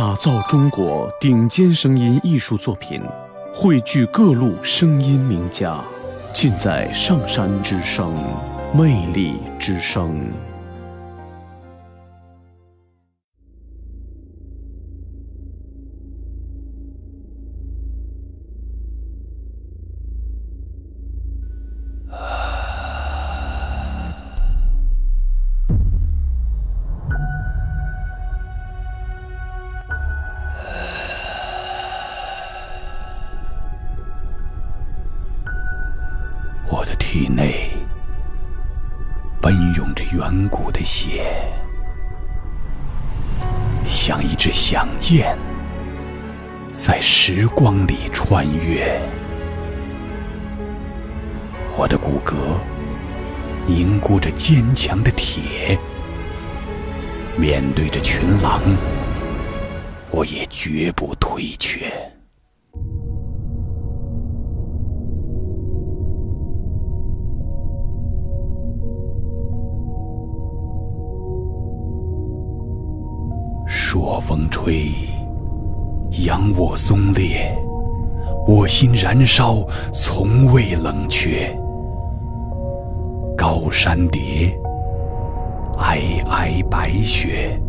打造中国顶尖声音艺术作品，汇聚各路声音名家，尽在上山之声，魅力之声。我的体内奔涌着远古的血，像一支响箭，在时光里穿越。我的骨骼凝固着坚强的铁，面对着群狼，我也绝不退却。朔风吹，扬我松裂，我心燃烧，从未冷却。高山叠，皑皑白雪，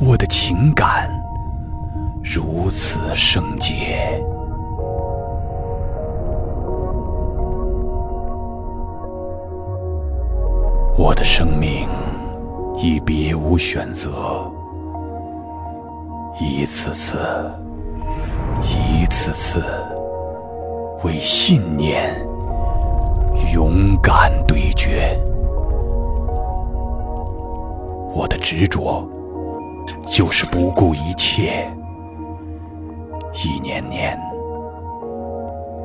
我的情感如此圣洁。我的生命已别无选择。一次次，一次次，为信念勇敢对决。我的执着就是不顾一切，一年年，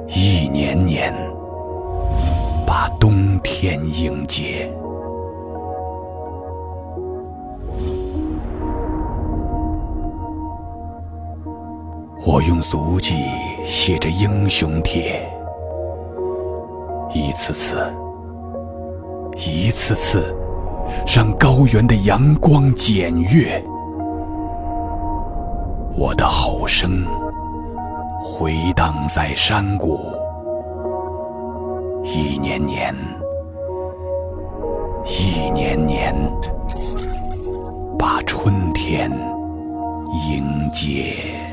一年年，把冬天迎接。我用足迹写着英雄帖，一次次，一次次，让高原的阳光检阅。我的吼声回荡在山谷，一年年，一年年，把春天迎接。